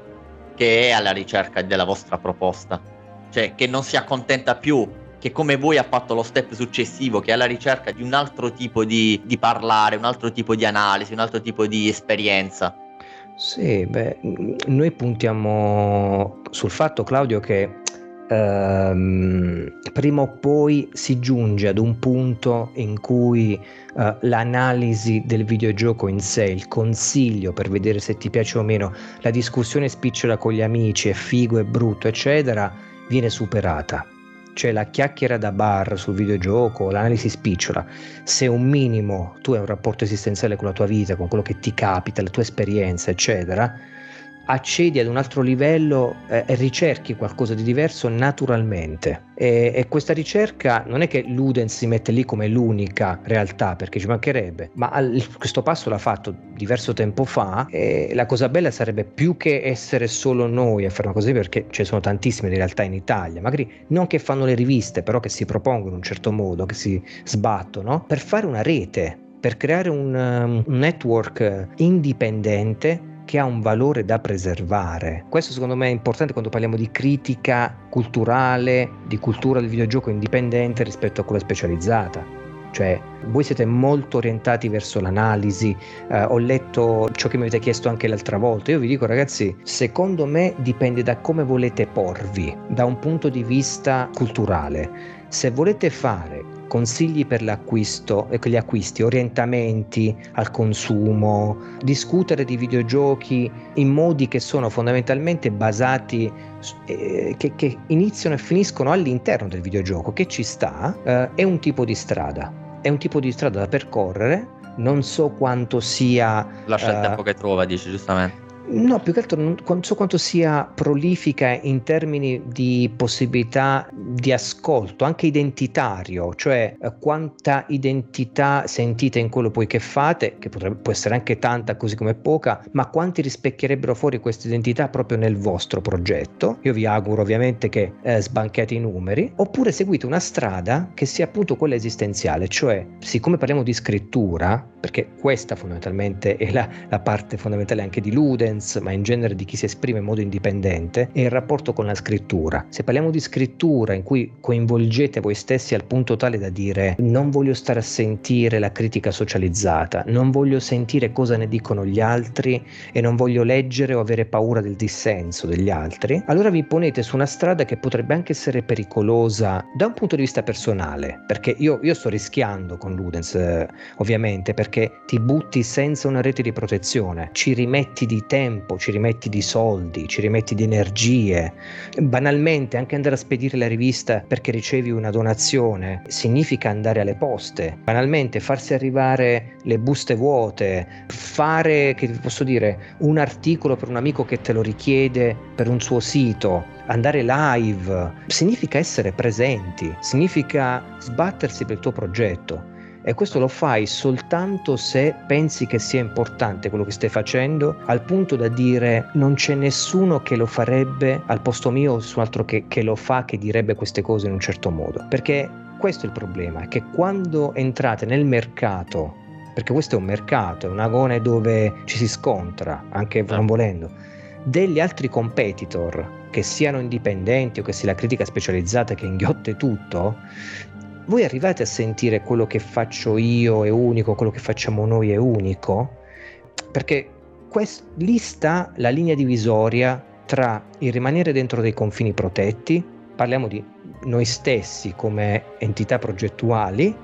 che è alla ricerca della vostra proposta. Cioè, che non si accontenta più che come voi ha fatto lo step successivo, che è alla ricerca di un altro tipo di, di parlare, un altro tipo di analisi, un altro tipo di esperienza. Sì, beh, noi puntiamo sul fatto, Claudio, che ehm, prima o poi si giunge ad un punto in cui eh, l'analisi del videogioco in sé, il consiglio per vedere se ti piace o meno, la discussione spicciola con gli amici, è figo, è brutto, eccetera, viene superata. Cioè la chiacchiera da bar sul videogioco, l'analisi spicciola, se un minimo tu hai un rapporto esistenziale con la tua vita, con quello che ti capita, le tue esperienze, eccetera, accedi ad un altro livello eh, e ricerchi qualcosa di diverso naturalmente. E, e, questa ricerca non è che Ludens si mette lì come l'unica realtà, perché ci mancherebbe, ma al, questo passo l'ha fatto diverso tempo fa e la cosa bella sarebbe più che essere solo noi a fare una cosa così, perché ci sono tantissime realtà in Italia, magari non che fanno le riviste, però che si propongono in un certo modo, che si sbattono, per fare una rete, per creare un, um, un network indipendente che ha un valore da preservare. Questo secondo me è importante quando parliamo di critica culturale, di cultura del videogioco indipendente rispetto a quella specializzata. Cioè, voi siete molto orientati verso l'analisi, eh, ho letto ciò che mi avete chiesto anche l'altra volta. Io vi dico, ragazzi, secondo me dipende da come volete porvi, da un punto di vista culturale. Se volete fare consigli per l'acquisto e gli acquisti, orientamenti al consumo, discutere di videogiochi in modi che sono fondamentalmente basati, eh, che, che, iniziano e finiscono all'interno del videogioco, che ci sta, eh, è un tipo di strada, è un tipo di strada da percorrere, non so quanto sia... Lascia il eh, tempo che trova, dice giustamente No, più che altro non so quanto sia prolifica in termini di possibilità di ascolto, anche identitario, cioè eh, quanta identità sentite in quello poi che fate, che potrebbe, può essere anche tanta così come poca, ma quanti rispecchierebbero fuori questa identità proprio nel vostro progetto. Io vi auguro ovviamente che eh, sbanchiate i numeri, oppure seguite una strada che sia appunto quella esistenziale, cioè siccome parliamo di scrittura, perché questa fondamentalmente è la, la parte fondamentale anche di Luden, freelance, ma in genere di chi si esprime in modo indipendente, è il rapporto con la scrittura. Se parliamo di scrittura in cui coinvolgete voi stessi al punto tale da dire non voglio stare a sentire la critica socializzata, non voglio sentire cosa ne dicono gli altri e non voglio leggere o avere paura del dissenso degli altri, allora vi ponete su una strada che potrebbe anche essere pericolosa da un punto di vista personale, perché io, io sto rischiando con Ludens, eh, ovviamente, perché ti butti senza una rete di protezione, ci rimetti di tempo tempo, ci rimetti di soldi, ci rimetti di energie. Banalmente anche andare a spedire la rivista perché ricevi una donazione significa andare alle poste. Banalmente farsi arrivare le buste vuote, fare, che posso dire, un articolo per un amico che te lo richiede per un suo sito, andare live, significa essere presenti, significa sbattersi per il tuo progetto e questo lo fai soltanto se pensi che sia importante quello che stai facendo, al punto da dire non c'è nessuno che lo farebbe al posto mio o su altro che, che lo fa, che direbbe queste cose in un certo modo. Perché questo è il problema, che quando entrate nel mercato, perché questo è un mercato, è un agone dove ci si scontra, anche non certo. volendo, degli altri competitor, che siano indipendenti o che sia la critica specializzata che inghiotte tutto, voi arrivate a sentire quello che faccio io è unico, quello che facciamo noi è unico? Perché quest- lì sta la linea divisoria tra il rimanere dentro dei confini protetti, parliamo di noi stessi come entità progettuali,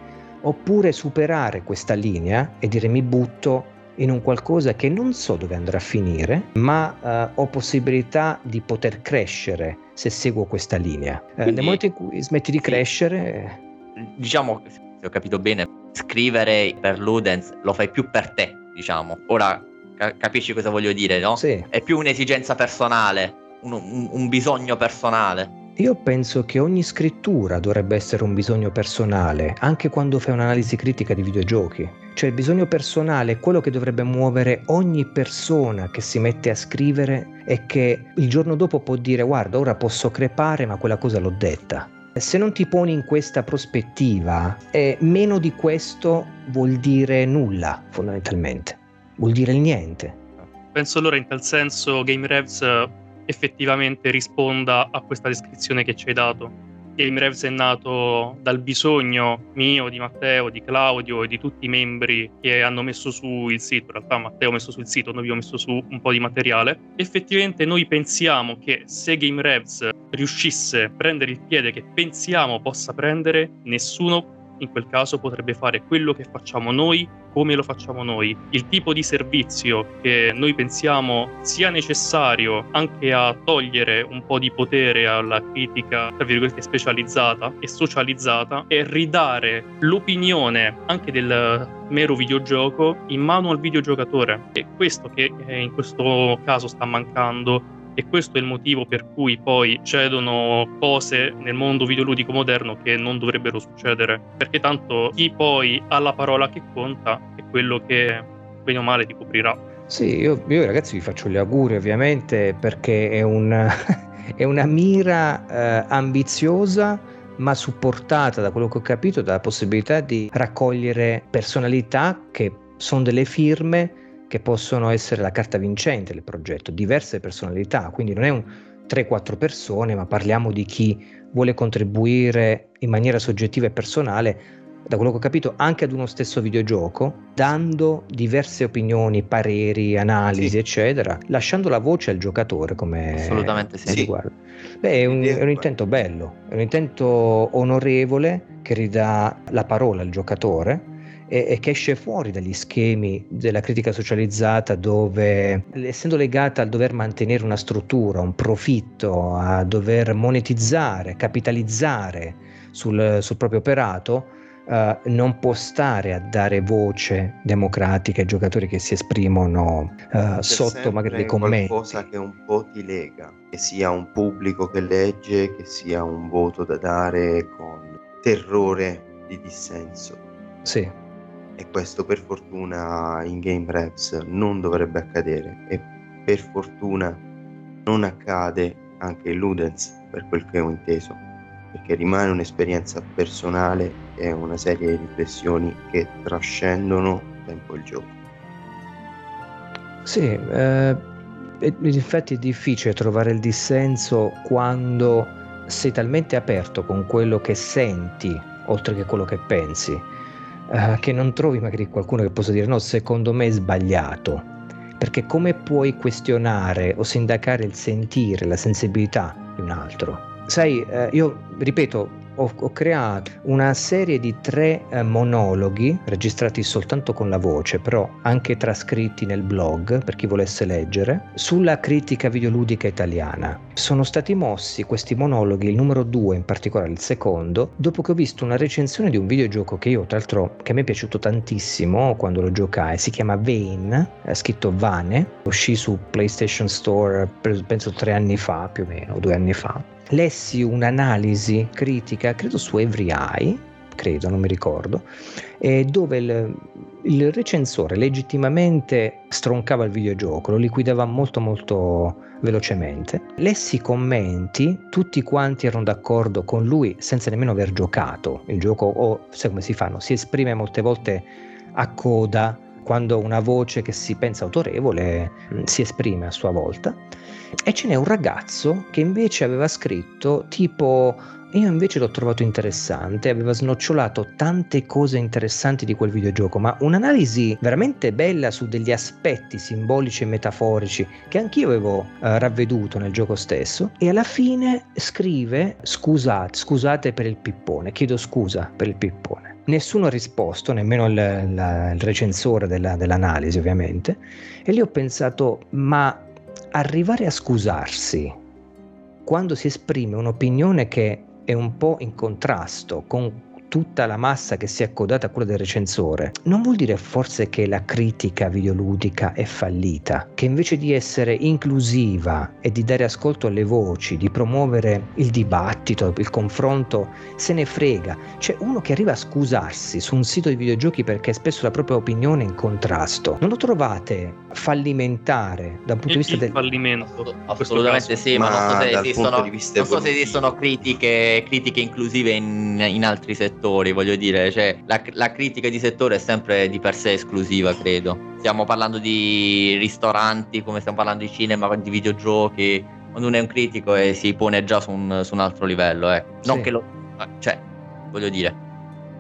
oppure superare questa linea e dire mi butto in un qualcosa che non so dove andrà a finire, ma uh, ho possibilità di poter crescere se seguo questa linea. Uh, nel momento in cui smetti di crescere diciamo, se ho capito bene, scrivere per Ludens lo fai più per te, diciamo. Ora ca- capisci cosa voglio dire, no? Sì. È più un'esigenza personale, un, un, un bisogno personale. Io penso che ogni scrittura dovrebbe essere un bisogno personale, anche quando fai un'analisi critica di videogiochi. Cioè il bisogno personale è quello che dovrebbe muovere ogni persona che si mette a scrivere e che il giorno dopo può dire guarda ora posso crepare ma quella cosa l'ho detta. Se non ti poni in questa prospettiva, eh, meno di questo vuol dire nulla, fondamentalmente. Vuol dire il niente. Penso allora in tal senso Game Revs effettivamente risponda a questa descrizione che ci hai dato Game Revs è nato dal bisogno mio, di Matteo, di Claudio e di tutti i membri che hanno messo su il sito. In realtà Matteo ha messo su il sito, noi abbiamo messo su un po' di materiale. Effettivamente noi pensiamo che se Game Revs riuscisse a prendere il piede che pensiamo possa prendere, nessuno in quel caso potrebbe fare quello che facciamo noi come lo facciamo noi. Il tipo di servizio che noi pensiamo sia necessario anche a togliere un po' di potere alla critica, tra virgolette, specializzata e socializzata e ridare l'opinione anche del mero videogioco in mano al videogiocatore. È questo che in questo caso sta mancando e questo è il motivo per cui poi succedono cose nel mondo videoludico moderno che non dovrebbero succedere, perché tanto chi poi ha la parola che conta è quello che bene o male ti coprirà. Sì, io, io ragazzi vi faccio gli auguri ovviamente perché è, un, <laughs> è una mira eh, ambiziosa ma supportata da quello che ho capito dalla possibilità di raccogliere personalità che sono delle firme che possono essere la carta vincente del progetto, diverse personalità, quindi non è un 3-4 persone, ma parliamo di chi vuole contribuire in maniera soggettiva e personale, da quello che ho capito, anche ad uno stesso videogioco, dando diverse opinioni, pareri, analisi, sì. eccetera, lasciando la voce al giocatore come Assolutamente sì. riguarda. Beh, è un, è un intento bello, è un intento onorevole che ridà la parola al giocatore e, e, che esce fuori dagli schemi della critica socializzata dove essendo legata al dover mantenere una struttura, un profitto, a dover monetizzare, capitalizzare sul, sul proprio operato, uh, non può stare a dare voce democratica ai giocatori che si esprimono uh, sotto magari dei commenti. qualcosa che un po' ti lega, che sia un pubblico che legge, che sia un voto da dare con terrore di dissenso. Sì. E questo per fortuna in Game Reps non dovrebbe accadere e per fortuna non accade anche in Ludens per quel che ho inteso perché rimane un'esperienza personale e una serie di riflessioni che trascendono tempo il gioco. Sì, eh, infatti è difficile trovare il dissenso quando sei talmente aperto con quello che senti, oltre che quello che pensi, eh, che non trovi magari qualcuno che possa dire no, secondo me è sbagliato. Perché come puoi questionare o sindacare il sentire, la sensibilità di un altro? Sai, eh, io ripeto, ho, ho, creato una serie di tre eh, monologhi registrati soltanto con la voce, però anche trascritti nel blog per chi volesse leggere, sulla critica videoludica italiana. Sono stati mossi questi monologhi, il numero due in particolare, il secondo, dopo che ho visto una recensione di un videogioco che io, tra l'altro, che mi è piaciuto tantissimo quando lo giocai, si chiama Vane, è scritto Vane, uscì su PlayStation Store penso tre anni fa, più o meno, due anni fa lessi un'analisi critica, credo su Every Eye, credo, non mi ricordo, eh, dove il, il, recensore legittimamente stroncava il videogioco, lo liquidava molto molto velocemente. Lessi i commenti, tutti quanti erano d'accordo con lui senza nemmeno aver giocato il gioco o sai come si fanno, si esprime molte volte a coda quando una voce che si pensa autorevole mm, si esprime a sua volta e ce n'è un ragazzo che invece aveva scritto tipo io invece l'ho trovato interessante, aveva snocciolato tante cose interessanti di quel videogioco, ma un'analisi veramente bella su degli aspetti simbolici e metaforici che anch'io avevo eh, ravveduto nel gioco stesso e alla fine scrive scusate, scusate per il pippone, chiedo scusa per il pippone. Nessuno ha risposto, nemmeno il, la, il recensore della, dell'analisi ovviamente, e lì ho pensato ma arrivare a scusarsi quando si esprime un'opinione che è un po' in contrasto con tutta la massa che si è accodata a quella del recensore, non vuol dire forse che la critica videoludica è fallita, che invece di essere inclusiva e di dare ascolto alle voci, di promuovere il dibattito, il confronto, se ne frega. C'è uno che arriva a scusarsi su un sito di videogiochi perché ha espresso la propria opinione in contrasto. Non lo trovate fallimentare dal punto di vista del fallimento? Assolutamente sì, ma, ma non so se esistono, non so se esistono critiche, critiche inclusive in, in altri settori settori, voglio dire, cioè, la, la, critica di settore è sempre di per sé esclusiva, credo. Stiamo parlando di ristoranti, come stiamo parlando di cinema, di videogiochi. Quando uno è un critico e si pone già su un, su un altro livello, eh. Non sì. che lo... cioè, voglio dire.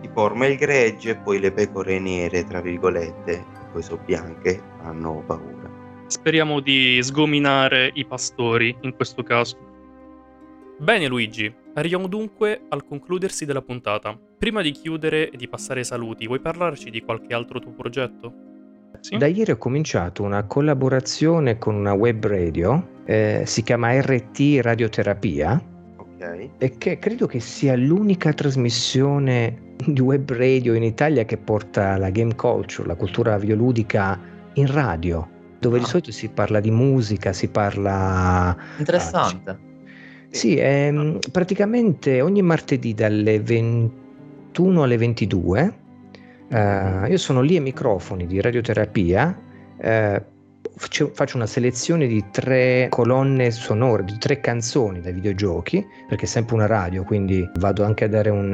Si forma il gregge e poi le pecore nere, tra virgolette, poi sono bianche, hanno paura. Speriamo di sgominare i pastori in questo caso. Bene Luigi, Arriviamo dunque al concludersi della puntata. Prima di chiudere e di passare ai saluti, vuoi parlarci di qualche altro tuo progetto? Sì? Da ieri ho cominciato una collaborazione con una web radio, eh, si chiama RT Radioterapia, okay. e che credo che sia l'unica trasmissione di web radio in Italia che porta la game culture, la cultura videoludica in radio, dove ah. di solito si parla di musica, si parla... Interessante. Uh, sì, ehm, praticamente ogni martedì dalle 21 alle 22 eh, io sono lì ai microfoni di radioterapia, eh, faccio una selezione di tre colonne sonore, di tre canzoni dai videogiochi, perché è sempre una radio, quindi vado anche a dare un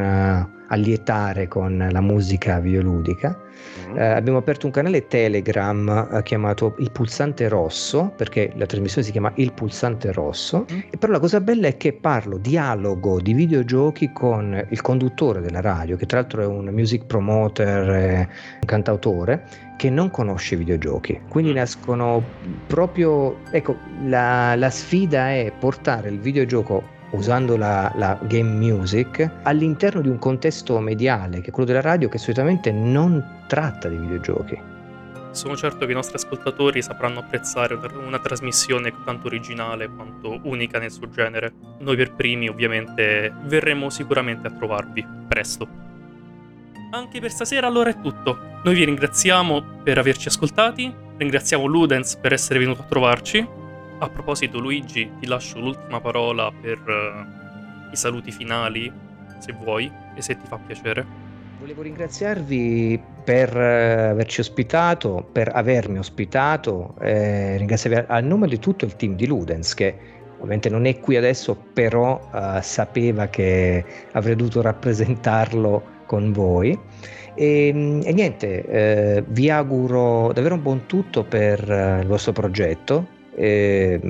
allietare con la musica videoludica. Mm. Eh, abbiamo aperto un canale Telegram eh, chiamato Il Pulsante Rosso, perché la trasmissione si chiama Il Pulsante Rosso, mm. e però la cosa bella è che parlo, dialogo di videogiochi con il conduttore della radio, che tra l'altro è un music promoter, eh, un cantautore, che non conosce i videogiochi. Quindi mm. nascono proprio, ecco, la, la sfida è portare il videogioco usando la, la, game music all'interno di un contesto mediale che è quello della radio che solitamente non tratta di videogiochi. Sono certo che i nostri ascoltatori sapranno apprezzare una trasmissione tanto originale quanto unica nel suo genere. Noi per primi ovviamente verremo sicuramente a trovarvi presto. Anche per stasera allora è tutto. Noi vi ringraziamo per averci ascoltati, ringraziamo Ludens per essere venuto a trovarci. A proposito Luigi, ti lascio l'ultima parola per uh, i saluti finali, se vuoi e se ti fa piacere. Volevo ringraziarvi per eh, averci ospitato, per avermi ospitato, eh, ringraziarvi a nome di tutto il team di Ludens che ovviamente non è qui adesso, però eh, sapeva che avrei dovuto rappresentarlo con voi. E, e niente, eh, vi auguro davvero un buon tutto per uh, il vostro progetto. E,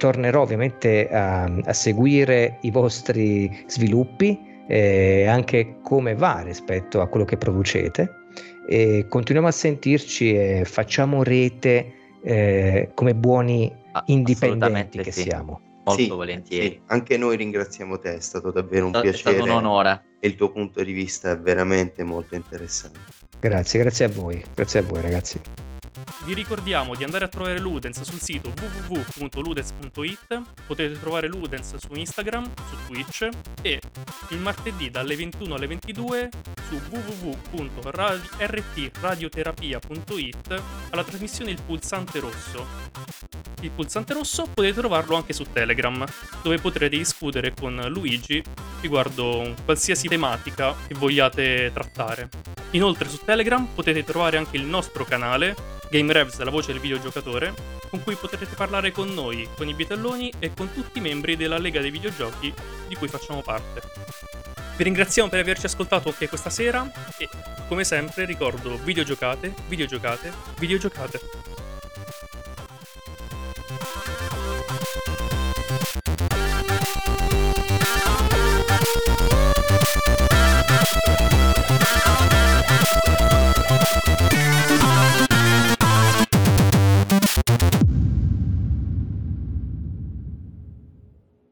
tornerò ovviamente a, a seguire i vostri sviluppi eh, anche come va rispetto a quello che producete. E continuiamo a sentirci e facciamo rete eh, come buoni indipendenti che sì. siamo. Molto sì, volentieri. Sì. Anche noi ringraziamo te, è stato davvero un è piacere. È stato un onore. E il tuo punto di vista è veramente molto interessante. Grazie, grazie a voi, grazie a voi ragazzi. Vi ricordiamo di andare a trovare Ludens sul sito www.ludens.it, potete trovare Ludens su Instagram, su Twitch e il martedì dalle 21 alle 22 su www.rtradioterapia.it alla trasmissione Il Pulsante Rosso. Il Pulsante Rosso potete trovarlo anche su Telegram, dove potrete discutere con Luigi riguardo qualsiasi tematica che vogliate trattare. Inoltre su Telegram potete trovare anche il nostro canale GameRevs, la voce del videogiocatore, con cui potrete parlare con noi, con i Bietelloni e con tutti i membri della Lega dei Videogiochi di cui facciamo parte. Vi ringraziamo per averci ascoltato anche questa sera e, come sempre, ricordo videogiocate, videogiocate, videogiocate. Thank